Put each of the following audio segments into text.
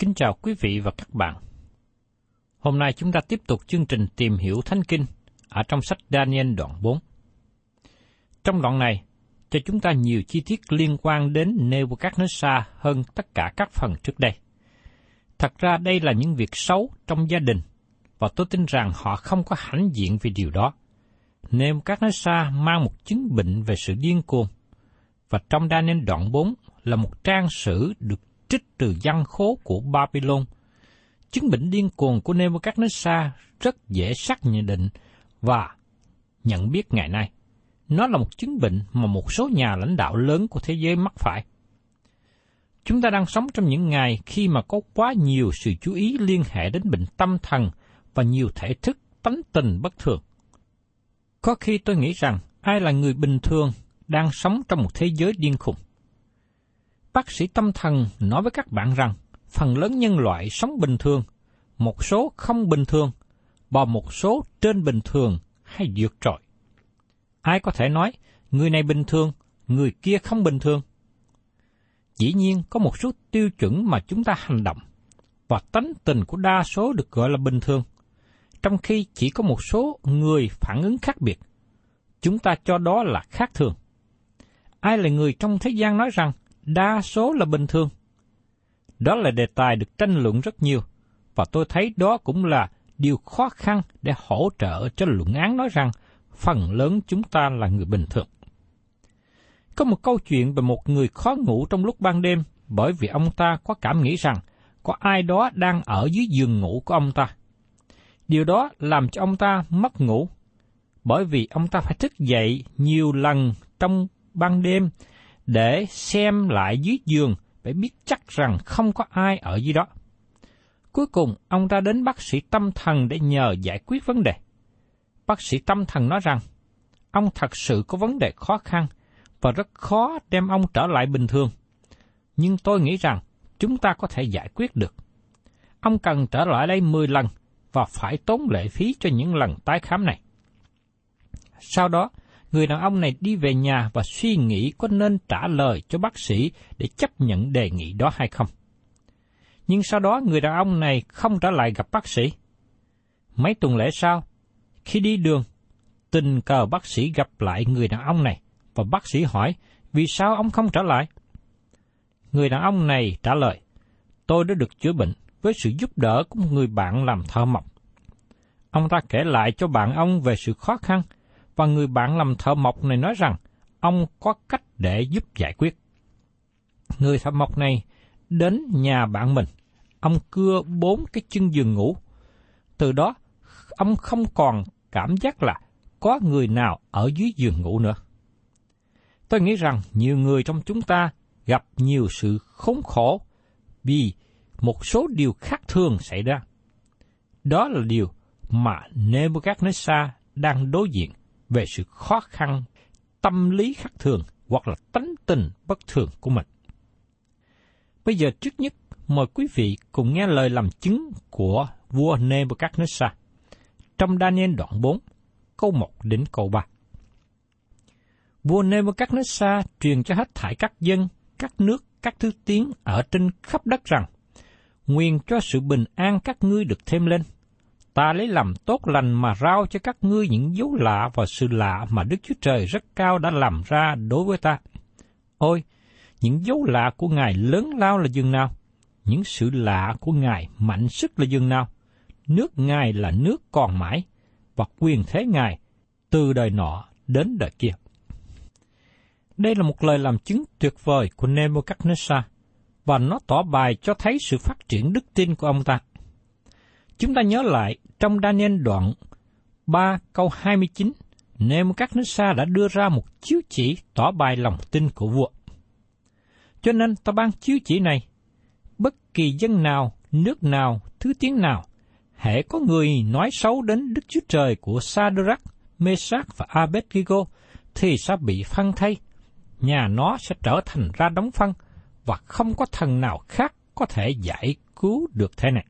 Kính chào quý vị và các bạn. Hôm nay chúng ta tiếp tục chương trình tìm hiểu Thánh Kinh ở trong sách Daniel đoạn 4. Trong đoạn này, cho chúng ta nhiều chi tiết liên quan đến Nebuchadnezzar hơn tất cả các phần trước đây. Thật ra đây là những việc xấu trong gia đình, và tôi tin rằng họ không có hãnh diện vì điều đó. Nebuchadnezzar mang một chứng bệnh về sự điên cuồng, và trong Daniel đoạn 4 là một trang sử được trích từ văn khố của Babylon. Chứng bệnh điên cuồng của Nebuchadnezzar rất dễ xác nhận định và nhận biết ngày nay. Nó là một chứng bệnh mà một số nhà lãnh đạo lớn của thế giới mắc phải. Chúng ta đang sống trong những ngày khi mà có quá nhiều sự chú ý liên hệ đến bệnh tâm thần và nhiều thể thức tánh tình bất thường. Có khi tôi nghĩ rằng ai là người bình thường đang sống trong một thế giới điên khùng. Bác sĩ tâm thần nói với các bạn rằng phần lớn nhân loại sống bình thường, một số không bình thường, và một số trên bình thường hay vượt trội. Ai có thể nói người này bình thường, người kia không bình thường? Dĩ nhiên có một số tiêu chuẩn mà chúng ta hành động, và tánh tình của đa số được gọi là bình thường, trong khi chỉ có một số người phản ứng khác biệt. Chúng ta cho đó là khác thường. Ai là người trong thế gian nói rằng đa số là bình thường? Đó là đề tài được tranh luận rất nhiều, và tôi thấy đó cũng là điều khó khăn để hỗ trợ cho luận án nói rằng phần lớn chúng ta là người bình thường. Có một câu chuyện về một người khó ngủ trong lúc ban đêm bởi vì ông ta có cảm nghĩ rằng có ai đó đang ở dưới giường ngủ của ông ta. Điều đó làm cho ông ta mất ngủ, bởi vì ông ta phải thức dậy nhiều lần trong ban đêm để xem lại dưới giường để biết chắc rằng không có ai ở dưới đó. Cuối cùng, ông ta đến bác sĩ tâm thần để nhờ giải quyết vấn đề. Bác sĩ tâm thần nói rằng, ông thật sự có vấn đề khó khăn và rất khó đem ông trở lại bình thường. Nhưng tôi nghĩ rằng chúng ta có thể giải quyết được. Ông cần trở lại đây 10 lần và phải tốn lệ phí cho những lần tái khám này. Sau đó, người đàn ông này đi về nhà và suy nghĩ có nên trả lời cho bác sĩ để chấp nhận đề nghị đó hay không. Nhưng sau đó người đàn ông này không trở lại gặp bác sĩ. Mấy tuần lễ sau, khi đi đường, tình cờ bác sĩ gặp lại người đàn ông này và bác sĩ hỏi vì sao ông không trở lại. Người đàn ông này trả lời, tôi đã được chữa bệnh với sự giúp đỡ của một người bạn làm thợ mộc. Ông ta kể lại cho bạn ông về sự khó khăn, và người bạn làm thợ mộc này nói rằng ông có cách để giúp giải quyết. Người thợ mộc này đến nhà bạn mình, ông cưa bốn cái chân giường ngủ. Từ đó, ông không còn cảm giác là có người nào ở dưới giường ngủ nữa. Tôi nghĩ rằng nhiều người trong chúng ta gặp nhiều sự khốn khổ vì một số điều khác thường xảy ra. Đó là điều mà Nebuchadnezzar đang đối diện về sự khó khăn tâm lý khác thường hoặc là tánh tình bất thường của mình. Bây giờ trước nhất, mời quý vị cùng nghe lời làm chứng của vua Nebuchadnezzar trong Daniel đoạn 4, câu 1 đến câu 3. Vua Nebuchadnezzar truyền cho hết thảy các dân, các nước, các thứ tiếng ở trên khắp đất rằng, nguyện cho sự bình an các ngươi được thêm lên. Ta lấy làm tốt lành mà rao cho các ngươi những dấu lạ và sự lạ mà Đức Chúa Trời rất cao đã làm ra đối với ta. Ôi, những dấu lạ của Ngài lớn lao là dường nào? Những sự lạ của Ngài mạnh sức là dường nào? Nước Ngài là nước còn mãi, và quyền thế Ngài từ đời nọ đến đời kia. Đây là một lời làm chứng tuyệt vời của Nebuchadnezzar, và nó tỏ bài cho thấy sự phát triển đức tin của ông ta. Chúng ta nhớ lại trong Daniel đoạn 3 câu 29, Nebuchadnezzar đã đưa ra một chiếu chỉ tỏ bài lòng tin của vua. Cho nên ta ban chiếu chỉ này, bất kỳ dân nào, nước nào, thứ tiếng nào, hễ có người nói xấu đến Đức Chúa Trời của Sadrach, Mesach và Abednego, thì sẽ bị phân thay. Nhà nó sẽ trở thành ra đóng phân, và không có thần nào khác có thể giải cứu được thế này.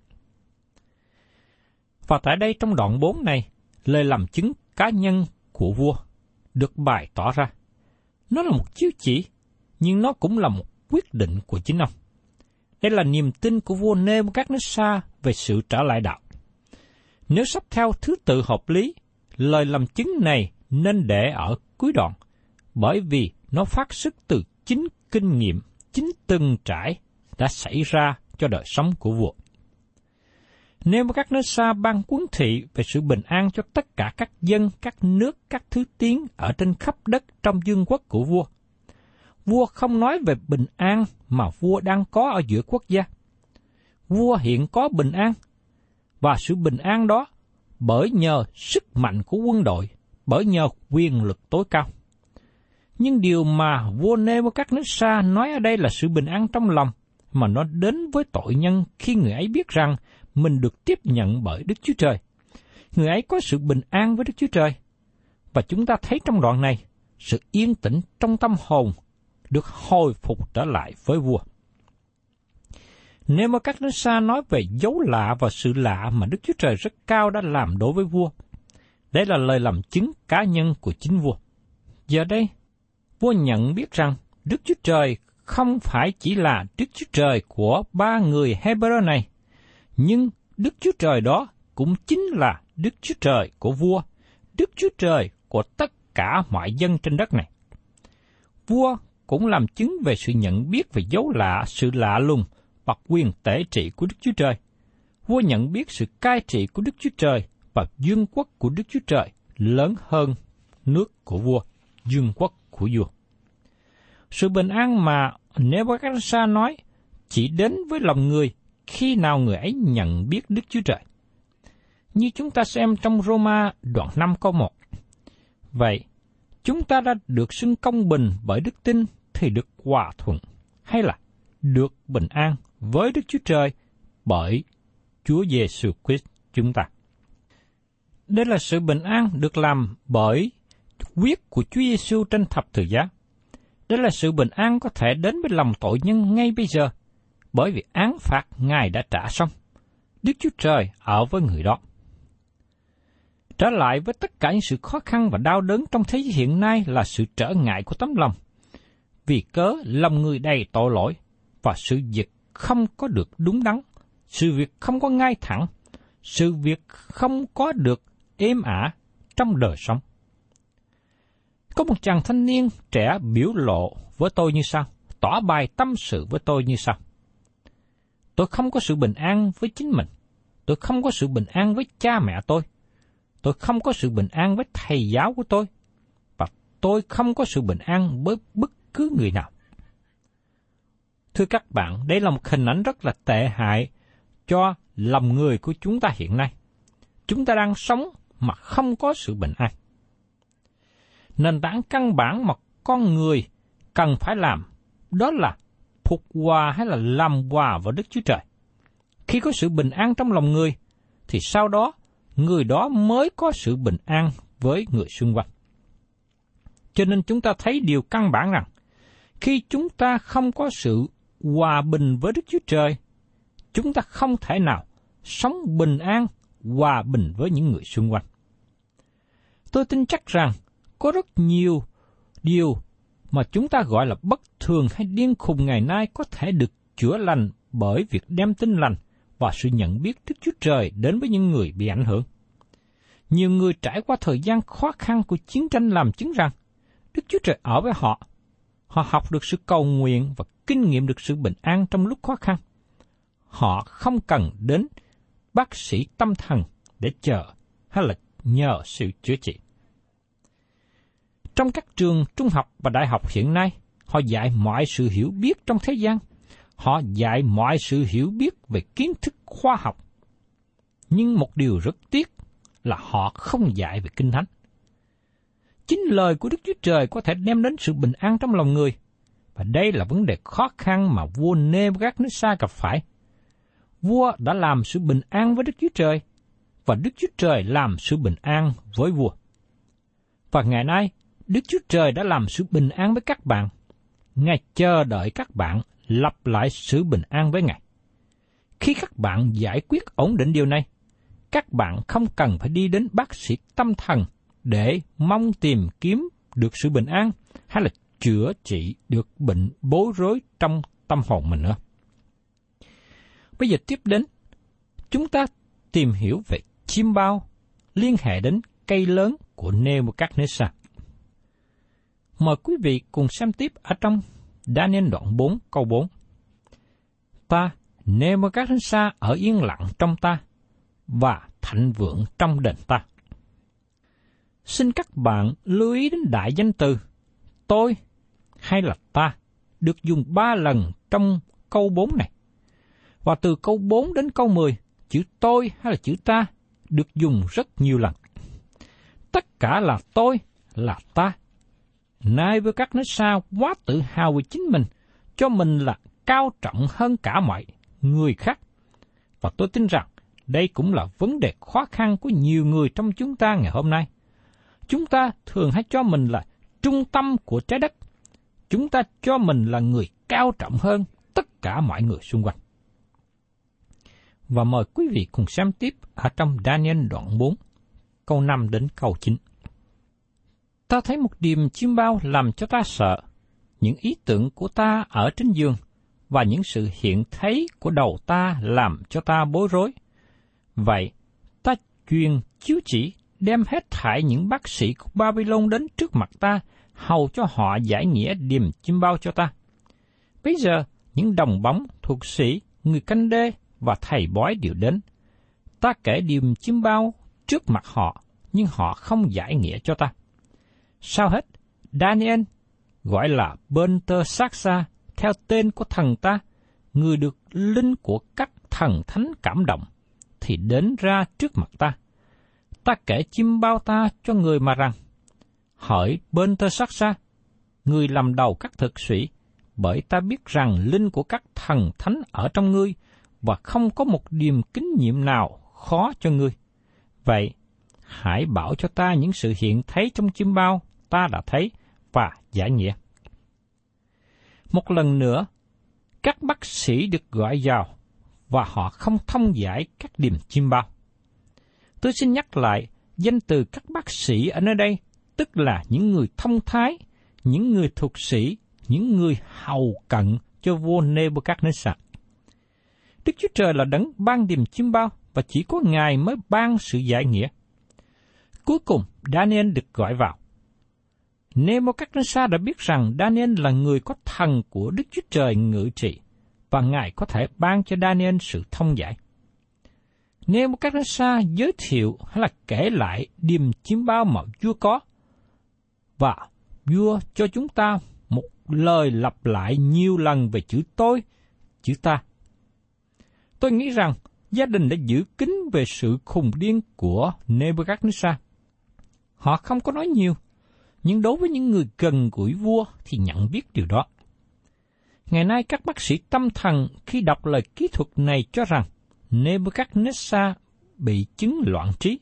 Và tại đây trong đoạn 4 này, lời làm chứng cá nhân của vua được bày tỏ ra. Nó là một chiếu chỉ, nhưng nó cũng là một quyết định của chính ông. Đây là niềm tin của vua nơi các nước xa về sự trở lại đạo. Nếu sắp theo thứ tự hợp lý, lời làm chứng này nên để ở cuối đoạn, bởi vì nó phát xuất từ chính kinh nghiệm, chính từng trải đã xảy ra cho đời sống của vua. Nếu các nơi xa ban cuốn thị về sự bình an cho tất cả các dân, các nước, các thứ tiếng ở trên khắp đất trong dương quốc của vua. Vua không nói về bình an mà vua đang có ở giữa quốc gia. Vua hiện có bình an, và sự bình an đó bởi nhờ sức mạnh của quân đội, bởi nhờ quyền lực tối cao. Nhưng điều mà vua Nebuchadnezzar nói ở đây là sự bình an trong lòng, mà nó đến với tội nhân khi người ấy biết rằng mình được tiếp nhận bởi Đức Chúa Trời. Người ấy có sự bình an với Đức Chúa Trời. Và chúng ta thấy trong đoạn này, sự yên tĩnh trong tâm hồn được hồi phục trở lại với vua. Nếu mà các Nebuchadnezzar nói về dấu lạ và sự lạ mà Đức Chúa Trời rất cao đã làm đối với vua, đây là lời làm chứng cá nhân của chính vua. Giờ đây, vua nhận biết rằng Đức Chúa Trời không phải chỉ là Đức Chúa Trời của ba người Hebrew này, nhưng Đức Chúa Trời đó cũng chính là Đức Chúa Trời của vua, Đức Chúa Trời của tất cả mọi dân trên đất này. Vua cũng làm chứng về sự nhận biết về dấu lạ, sự lạ lùng và quyền tể trị của Đức Chúa Trời. Vua nhận biết sự cai trị của Đức Chúa Trời và dương quốc của Đức Chúa Trời lớn hơn nước của vua, dương quốc của vua. Sự bình an mà Nebuchadnezzar nói chỉ đến với lòng người khi nào người ấy nhận biết Đức Chúa Trời. Như chúng ta xem trong Roma đoạn 5 câu 1. Vậy, chúng ta đã được xưng công bình bởi đức tin thì được hòa thuận, hay là được bình an với Đức Chúa Trời bởi Chúa Giêsu Christ chúng ta. Đây là sự bình an được làm bởi quyết của Chúa Giêsu trên thập tự giá. Đây là sự bình an có thể đến với lòng tội nhân ngay bây giờ, bởi vì án phạt Ngài đã trả xong. Đức Chúa Trời ở với người đó. Trở lại với tất cả những sự khó khăn và đau đớn trong thế giới hiện nay là sự trở ngại của tấm lòng. Vì cớ lòng người đầy tội lỗi và sự việc không có được đúng đắn, sự việc không có ngay thẳng, sự việc không có được êm ả trong đời sống. Có một chàng thanh niên trẻ biểu lộ với tôi như sau, tỏ bài tâm sự với tôi như sau. Tôi không có sự bình an với chính mình. Tôi không có sự bình an với cha mẹ tôi. Tôi không có sự bình an với thầy giáo của tôi. Và tôi không có sự bình an với bất cứ người nào. Thưa các bạn, đây là một hình ảnh rất là tệ hại cho lòng người của chúng ta hiện nay. Chúng ta đang sống mà không có sự bình an. Nền tảng căn bản mà con người cần phải làm đó là phục hòa hay là làm hòa vào Đức Chúa Trời. Khi có sự bình an trong lòng người, thì sau đó người đó mới có sự bình an với người xung quanh. Cho nên chúng ta thấy điều căn bản rằng, khi chúng ta không có sự hòa bình với Đức Chúa Trời, chúng ta không thể nào sống bình an, hòa bình với những người xung quanh. Tôi tin chắc rằng có rất nhiều điều mà chúng ta gọi là bất thường hay điên khùng ngày nay có thể được chữa lành bởi việc đem tin lành và sự nhận biết Đức Chúa Trời đến với những người bị ảnh hưởng. Nhiều người trải qua thời gian khó khăn của chiến tranh làm chứng rằng Đức Chúa Trời ở với họ. Họ học được sự cầu nguyện và kinh nghiệm được sự bình an trong lúc khó khăn. Họ không cần đến bác sĩ tâm thần để chờ hay là nhờ sự chữa trị. Trong các trường trung học và đại học hiện nay, họ dạy mọi sự hiểu biết trong thế gian. Họ dạy mọi sự hiểu biết về kiến thức khoa học. Nhưng một điều rất tiếc là họ không dạy về kinh thánh. Chính lời của Đức Chúa Trời có thể đem đến sự bình an trong lòng người. Và đây là vấn đề khó khăn mà vua Nebuchadnezzar gặp phải. Vua đã làm sự bình an với Đức Chúa Trời, và Đức Chúa Trời làm sự bình an với vua. Và ngày nay, Đức Chúa Trời đã làm sự bình an với các bạn. Ngài chờ đợi các bạn lập lại sự bình an với Ngài. Khi các bạn giải quyết ổn định điều này, các bạn không cần phải đi đến bác sĩ tâm thần để mong tìm kiếm được sự bình an hay là chữa trị được bệnh bối rối trong tâm hồn mình nữa. Bây giờ tiếp đến, chúng ta tìm hiểu về chim bao liên hệ đến cây lớn của Nebuchadnezzar. Mời quý vị cùng xem tiếp ở trong Daniel đoạn 4 câu 4. Ta, nêm các thánh xa ở yên lặng trong ta, và thạnh vượng trong đền ta. Xin các bạn lưu ý đến đại danh từ tôi hay là ta được dùng ba lần trong câu 4 này. Và từ câu 4 đến câu 10, chữ tôi hay là chữ ta được dùng rất nhiều lần. Tất cả là tôi, là ta, Nay với các nói sao quá tự hào về chính mình, cho mình là cao trọng hơn cả mọi người khác. Và tôi tin rằng đây cũng là vấn đề khó khăn của nhiều người trong chúng ta ngày hôm nay. Chúng ta thường hay cho mình là trung tâm của trái đất. Chúng ta cho mình là người cao trọng hơn tất cả mọi người xung quanh. Và mời quý vị cùng xem tiếp ở trong Daniel đoạn 4, câu 5 đến câu 9 ta thấy một điềm chim bao làm cho ta sợ. Những ý tưởng của ta ở trên giường và những sự hiện thấy của đầu ta làm cho ta bối rối. Vậy, ta truyền chiếu chỉ đem hết thải những bác sĩ của Babylon đến trước mặt ta, hầu cho họ giải nghĩa điềm chim bao cho ta. Bây giờ, những đồng bóng, thuộc sĩ, người canh đê và thầy bói đều đến. Ta kể điềm chim bao trước mặt họ, nhưng họ không giải nghĩa cho ta. Sao hết, Daniel gọi là Belteshazzar theo tên của thần ta, người được linh của các thần thánh cảm động, thì đến ra trước mặt ta. Ta kể chim bao ta cho người mà rằng, hỏi Belteshazzar, người làm đầu các thực sĩ, bởi ta biết rằng linh của các thần thánh ở trong ngươi, và không có một điềm kính nhiệm nào khó cho ngươi. Vậy, hãy bảo cho ta những sự hiện thấy trong chim bao ta đã thấy và giải nghĩa. Một lần nữa, các bác sĩ được gọi vào và họ không thông giải các điểm chim bao. Tôi xin nhắc lại, danh từ các bác sĩ ở nơi đây tức là những người thông thái, những người thuộc sĩ, những người hầu cận cho vua Nebuchadnezzar. Đức Chúa Trời là đấng ban điểm chim bao và chỉ có Ngài mới ban sự giải nghĩa. Cuối cùng, Daniel được gọi vào. Nebuchadnezzar đã biết rằng Daniel là người có thần của Đức Chúa Trời ngự trị. và Ngài có thể ban cho Daniel sự thông giải. Nebuchadnezzar giới thiệu hay là kể lại điềm chiếm bao mà vua có, và vua cho chúng ta một lời lặp lại nhiều lần về chữ tôi, chữ ta. Tôi nghĩ rằng gia đình đã giữ kín về sự khùng điên của Nebuchadnezzar. Họ không có nói nhiều, nhưng đối với những người gần gũi vua thì nhận biết điều đó. Ngày nay các bác sĩ tâm thần khi đọc lời kỹ thuật này cho rằng Nebuchadnezzar bị chứng loạn trí.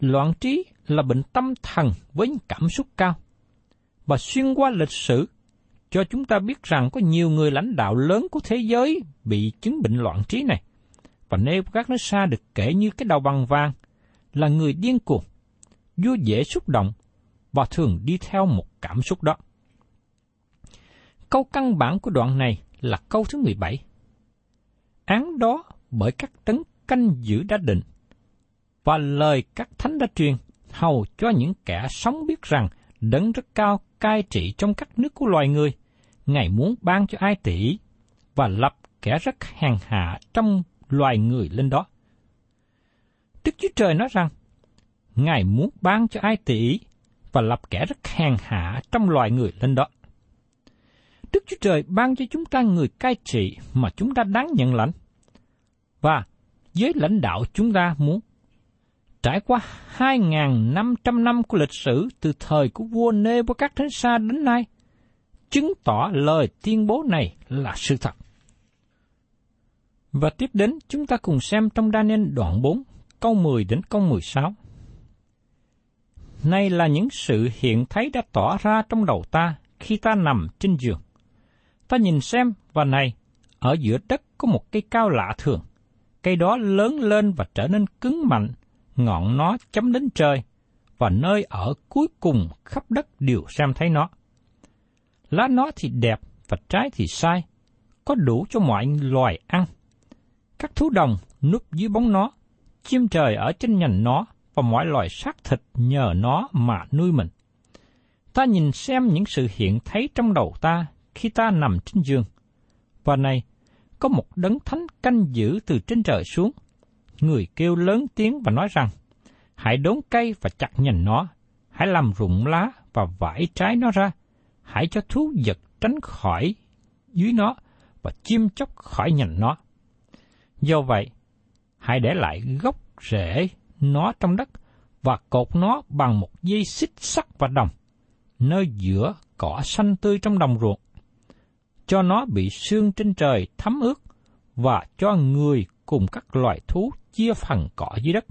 Loạn trí là bệnh tâm thần với những cảm xúc cao. Và xuyên qua lịch sử, cho chúng ta biết rằng có nhiều người lãnh đạo lớn của thế giới bị chứng bệnh loạn trí này. Và Nebuchadnezzar được kể như cái đầu bằng vàng, là người điên cuồng, vua dễ xúc động và thường đi theo một cảm xúc đó. Câu căn bản của đoạn này là câu thứ 17. Án đó bởi các tấn canh giữ đã định, và lời các thánh đã truyền, hầu cho những kẻ sống biết rằng đấng rất cao cai trị trong các nước của loài người, Ngài muốn ban cho ai tỷ, và lập kẻ rất hèn hạ trong loài người lên đó. Đức Chúa Trời nói rằng, Ngài muốn ban cho ai tỷ và lập kẻ rất hèn hạ trong loài người lên đó. Đức Chúa Trời ban cho chúng ta người cai trị mà chúng ta đáng nhận lãnh. Và giới lãnh đạo chúng ta muốn trải qua 2.500 năm của lịch sử từ thời của vua Nê với các thánh xa đến nay, chứng tỏ lời tuyên bố này là sự thật. Và tiếp đến chúng ta cùng xem trong Daniel đoạn 4, câu 10 đến câu 16. Này là những sự hiện thấy đã tỏ ra trong đầu ta khi ta nằm trên giường. Ta nhìn xem, và này, ở giữa đất có một cây cao lạ thường. Cây đó lớn lên và trở nên cứng mạnh, ngọn nó chấm đến trời, và nơi ở cuối cùng khắp đất đều xem thấy nó. Lá nó thì đẹp và trái thì sai, có đủ cho mọi loài ăn. Các thú đồng núp dưới bóng nó, chim trời ở trên nhành nó, và mọi loài xác thịt nhờ nó mà nuôi mình. Ta nhìn xem những sự hiện thấy trong đầu ta khi ta nằm trên giường. Và này, có một đấng thánh canh giữ từ trên trời xuống. Người kêu lớn tiếng và nói rằng, hãy đốn cây và chặt nhành nó, hãy làm rụng lá và vải trái nó ra, hãy cho thú vật tránh khỏi dưới nó và chim chóc khỏi nhành nó. Do vậy, hãy để lại gốc rễ nó trong đất và cột nó bằng một dây xích sắt và đồng, nơi giữa cỏ xanh tươi trong đồng ruộng. Cho nó bị sương trên trời thấm ướt và cho người cùng các loài thú chia phần cỏ dưới đất.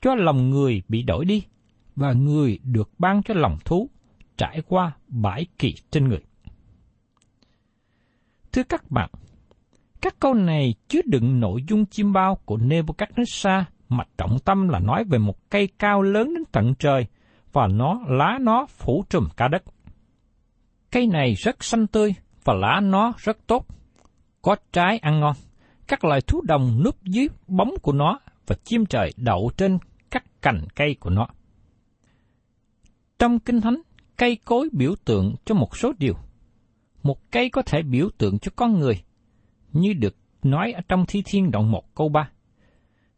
Cho lòng người bị đổi đi và người được ban cho lòng thú trải qua bãi kỳ trên người. Thưa các bạn, các câu này chứa đựng nội dung chiêm bao của Nebuchadnezzar mà trọng tâm là nói về một cây cao lớn đến tận trời và nó lá nó phủ trùm cả đất. Cây này rất xanh tươi và lá nó rất tốt, có trái ăn ngon. Các loài thú đồng núp dưới bóng của nó và chim trời đậu trên các cành cây của nó. Trong Kinh Thánh, cây cối biểu tượng cho một số điều. Một cây có thể biểu tượng cho con người, như được nói ở trong Thi Thiên đoạn 1 câu 3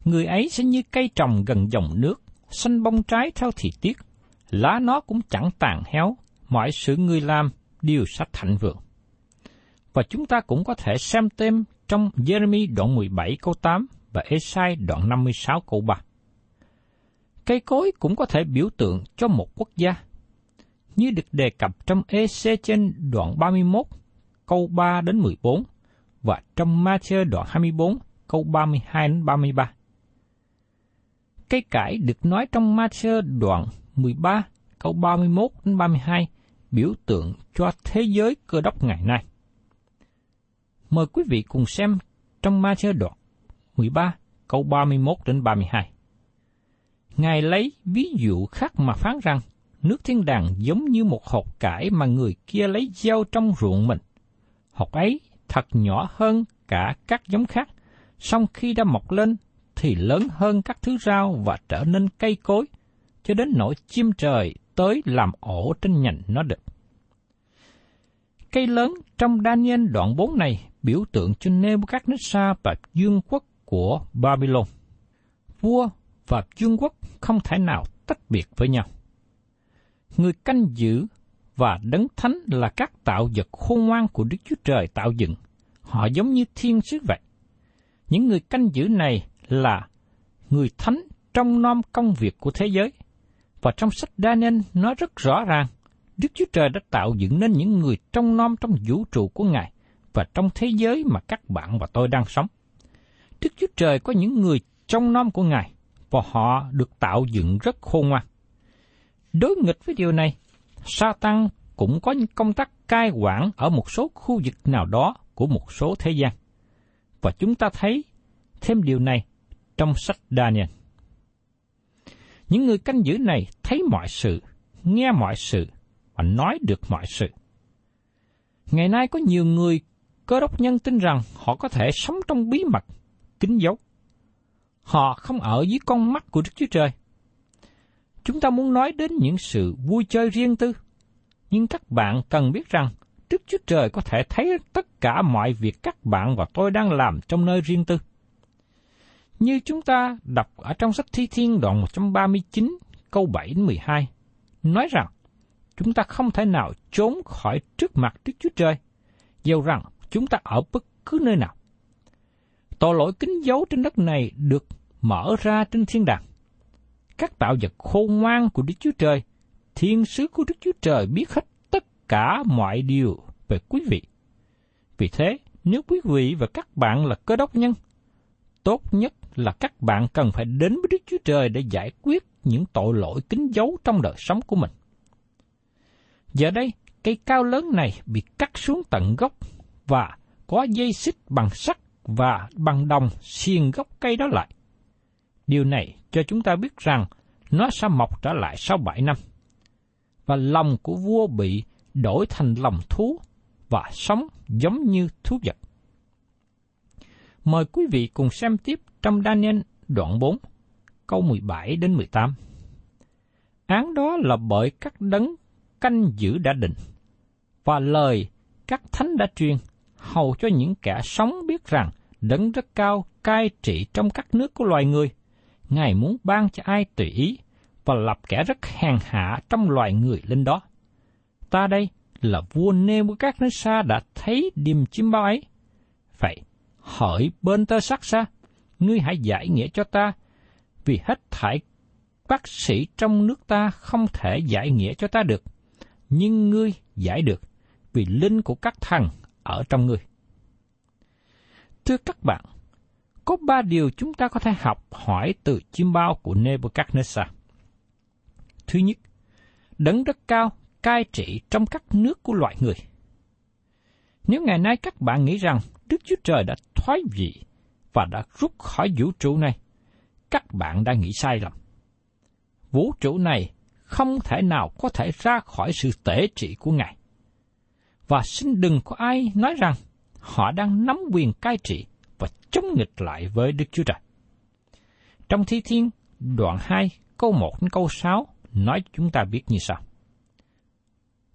người ấy sẽ như cây trồng gần dòng nước, xanh bông trái theo thị tiết, lá nó cũng chẳng tàn héo, mọi sự người làm đều sẽ thành vượng. Và chúng ta cũng có thể xem thêm trong Jeremy đoạn 17 câu 8 và Esai đoạn 56 câu 3. Cây cối cũng có thể biểu tượng cho một quốc gia, như được đề cập trong EC trên đoạn 31 câu 3 đến 14 và trong Matthew đoạn 24 câu 32 đến 33. Cây cải được nói trong Matthew đoạn 13 câu 31 đến 32 biểu tượng cho thế giới cơ đốc ngày nay. Mời quý vị cùng xem trong Matthew đoạn 13 câu 31 đến 32. Ngài lấy ví dụ khác mà phán rằng nước thiên đàng giống như một hột cải mà người kia lấy gieo trong ruộng mình. Hột ấy thật nhỏ hơn cả các giống khác, song khi đã mọc lên thì lớn hơn các thứ rau và trở nên cây cối, cho đến nỗi chim trời tới làm ổ trên nhành nó được. Cây lớn trong Daniel đoạn 4 này biểu tượng cho Nebuchadnezzar và vương quốc của Babylon. Vua và vương quốc không thể nào tách biệt với nhau. Người canh giữ và đấng thánh là các tạo vật khôn ngoan của Đức Chúa Trời tạo dựng. Họ giống như thiên sứ vậy. Những người canh giữ này là người thánh trong nom công việc của thế giới. Và trong sách Daniel nói rất rõ ràng, Đức Chúa Trời đã tạo dựng nên những người trong nom trong vũ trụ của Ngài và trong thế giới mà các bạn và tôi đang sống. Đức Chúa Trời có những người trong nom của Ngài và họ được tạo dựng rất khôn ngoan. Đối nghịch với điều này, Satan cũng có những công tác cai quản ở một số khu vực nào đó của một số thế gian. Và chúng ta thấy thêm điều này trong sách Daniel. Những người canh giữ này thấy mọi sự, nghe mọi sự và nói được mọi sự. Ngày nay có nhiều người cơ đốc nhân tin rằng họ có thể sống trong bí mật, kín dấu. Họ không ở dưới con mắt của Đức Chúa Trời. Chúng ta muốn nói đến những sự vui chơi riêng tư, nhưng các bạn cần biết rằng Đức Chúa Trời có thể thấy tất cả mọi việc các bạn và tôi đang làm trong nơi riêng tư. Như chúng ta đọc ở trong sách Thi Thiên đoạn 139 câu 7 12, nói rằng chúng ta không thể nào trốn khỏi trước mặt Đức Chúa Trời, dầu rằng chúng ta ở bất cứ nơi nào. Tội lỗi kính dấu trên đất này được mở ra trên thiên đàng. Các tạo vật khôn ngoan của Đức Chúa Trời, thiên sứ của Đức Chúa Trời biết hết tất cả mọi điều về quý vị. Vì thế, nếu quý vị và các bạn là cơ đốc nhân, tốt nhất là các bạn cần phải đến với Đức Chúa Trời để giải quyết những tội lỗi kín dấu trong đời sống của mình. Giờ đây, cây cao lớn này bị cắt xuống tận gốc và có dây xích bằng sắt và bằng đồng xiên gốc cây đó lại. Điều này cho chúng ta biết rằng nó sẽ mọc trở lại sau bảy năm. Và lòng của vua bị đổi thành lòng thú và sống giống như thú vật. Mời quý vị cùng xem tiếp trong Daniel đoạn 4, câu 17 đến 18. Án đó là bởi các đấng canh giữ đã định, và lời các thánh đã truyền, hầu cho những kẻ sống biết rằng đấng rất cao cai trị trong các nước của loài người. Ngài muốn ban cho ai tùy ý, và lập kẻ rất hèn hạ trong loài người lên đó. Ta đây là vua Nebuchadnezzar đã thấy điềm chim bao ấy. Vậy, hỏi bên tơ sắc xa, ngươi hãy giải nghĩa cho ta, vì hết thảy bác sĩ trong nước ta không thể giải nghĩa cho ta được, nhưng ngươi giải được, vì linh của các thần ở trong ngươi. Thưa các bạn, có ba điều chúng ta có thể học hỏi từ chim bao của Nebuchadnezzar. Thứ nhất, đấng rất cao cai trị trong các nước của loại người. Nếu ngày nay các bạn nghĩ rằng Đức Chúa Trời đã thoái vị và đã rút khỏi vũ trụ này, các bạn đã nghĩ sai lầm. Vũ trụ này không thể nào có thể ra khỏi sự tể trị của Ngài. Và xin đừng có ai nói rằng họ đang nắm quyền cai trị và chống nghịch lại với Đức Chúa Trời. Trong Thi Thiên, đoạn 2, câu 1 đến câu 6 nói chúng ta biết như sau.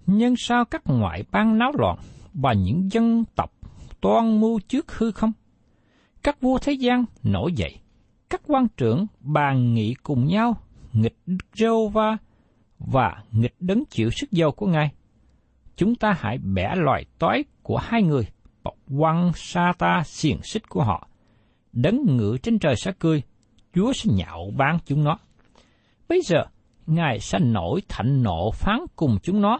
Nhưng sao các ngoại bang náo loạn và những dân tộc toan mưu trước hư không? Các vua thế gian nổi dậy, các quan trưởng bàn nghị cùng nhau nghịch rêu va và nghịch đấng chịu sức dầu của Ngài. Chúng ta hãy bẻ loài toái của hai người và quăng sa ta xiềng xích của họ. Đấng ngự trên trời sẽ cười, Chúa sẽ nhạo bán chúng nó. Bây giờ, Ngài sẽ nổi thạnh nộ phán cùng chúng nó,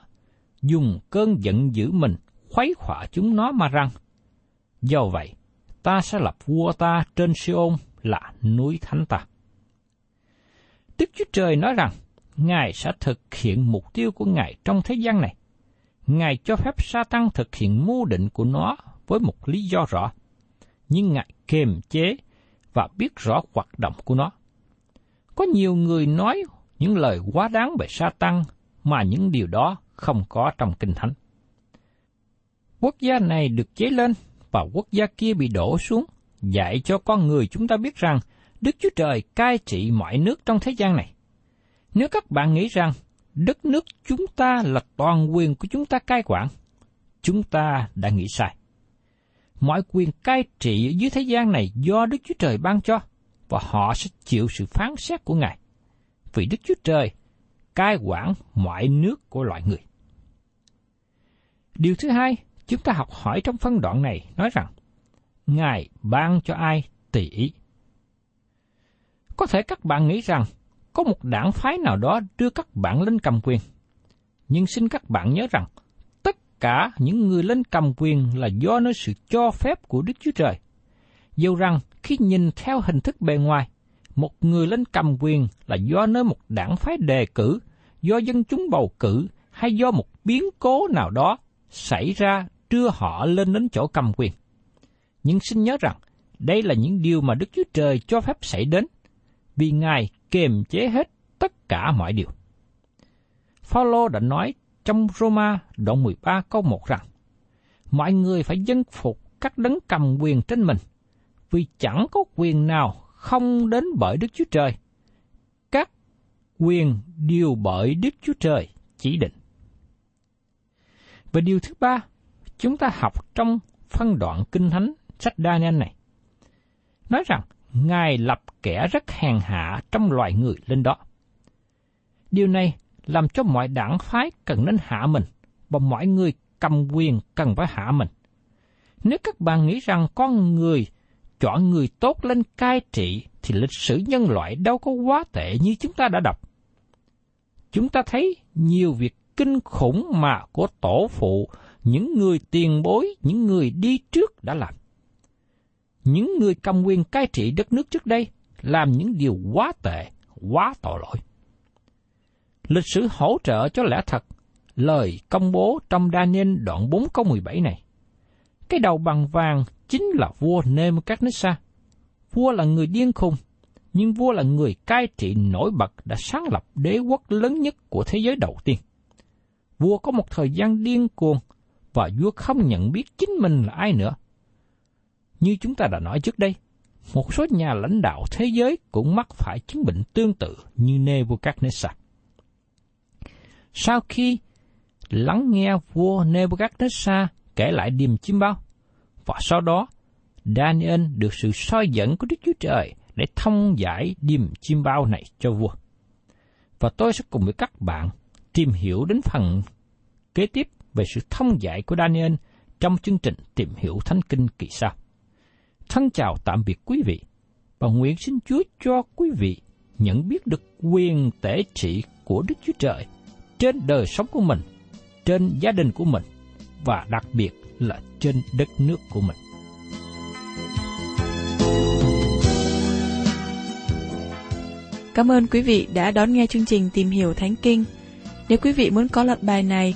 dùng cơn giận dữ mình khuấy khỏa chúng nó mà rằng, do vậy, ta sẽ lập vua ta trên Siôn là núi thánh ta. Đức Chúa Trời nói rằng, Ngài sẽ thực hiện mục tiêu của Ngài trong thế gian này. Ngài cho phép sa tăng thực hiện mưu định của nó với một lý do rõ, nhưng Ngài kiềm chế và biết rõ hoạt động của nó. Có nhiều người nói những lời quá đáng về sa tăng mà những điều đó không có trong kinh thánh. Quốc gia này được chế lên và quốc gia kia bị đổ xuống, dạy cho con người chúng ta biết rằng Đức Chúa Trời cai trị mọi nước trong thế gian này. Nếu các bạn nghĩ rằng đất nước chúng ta là toàn quyền của chúng ta cai quản, chúng ta đã nghĩ sai. mọi quyền cai trị dưới thế gian này do Đức Chúa Trời ban cho, và họ sẽ chịu sự phán xét của Ngài. Vì Đức Chúa Trời cai quản mọi nước của loài người. Điều thứ hai, chúng ta học hỏi trong phân đoạn này nói rằng, Ngài ban cho ai tùy ý. Có thể các bạn nghĩ rằng có một đảng phái nào đó đưa các bạn lên cầm quyền. Nhưng xin các bạn nhớ rằng, tất cả những người lên cầm quyền là do nơi sự cho phép của Đức Chúa Trời. Dù rằng khi nhìn theo hình thức bề ngoài, một người lên cầm quyền là do nơi một đảng phái đề cử, do dân chúng bầu cử hay do một biến cố nào đó xảy ra đưa họ lên đến chỗ cầm quyền. Nhưng xin nhớ rằng, đây là những điều mà Đức Chúa Trời cho phép xảy đến, vì Ngài kiềm chế hết tất cả mọi điều. Phaolô đã nói trong Roma đoạn 13 câu 1 rằng, mọi người phải dân phục các đấng cầm quyền trên mình, vì chẳng có quyền nào không đến bởi Đức Chúa Trời. Các quyền đều bởi Đức Chúa Trời chỉ định. Và điều thứ ba, chúng ta học trong phân đoạn kinh thánh sách Daniel này. Nói rằng, Ngài lập kẻ rất hèn hạ trong loài người lên đó. Điều này làm cho mọi đảng phái cần nên hạ mình, và mọi người cầm quyền cần phải hạ mình. Nếu các bạn nghĩ rằng con người chọn người tốt lên cai trị, thì lịch sử nhân loại đâu có quá tệ như chúng ta đã đọc. Chúng ta thấy nhiều việc kinh khủng mà của tổ phụ, những người tiền bối, những người đi trước đã làm những người cầm quyền cai trị đất nước trước đây làm những điều quá tệ, quá tội lỗi. Lịch sử hỗ trợ cho lẽ thật, lời công bố trong đa Daniel đoạn 4 câu 17 này. Cái đầu bằng vàng chính là vua Nebuchadnezzar. Vua là người điên khùng, nhưng vua là người cai trị nổi bật đã sáng lập đế quốc lớn nhất của thế giới đầu tiên. Vua có một thời gian điên cuồng và vua không nhận biết chính mình là ai nữa – như chúng ta đã nói trước đây, một số nhà lãnh đạo thế giới cũng mắc phải chứng bệnh tương tự như Nebuchadnezzar. Sau khi lắng nghe vua Nebuchadnezzar kể lại điềm chim bao, và sau đó Daniel được sự soi dẫn của Đức Chúa Trời để thông giải điềm chim bao này cho vua. Và tôi sẽ cùng với các bạn tìm hiểu đến phần kế tiếp về sự thông giải của Daniel trong chương trình tìm hiểu Thánh Kinh kỳ sau. Thân chào tạm biệt quý vị và nguyện xin Chúa cho quý vị nhận biết được quyền tể trị của Đức Chúa Trời trên đời sống của mình, trên gia đình của mình và đặc biệt là trên đất nước của mình. Cảm ơn quý vị đã đón nghe chương trình Tìm hiểu Thánh Kinh. Nếu quý vị muốn có loạt bài này,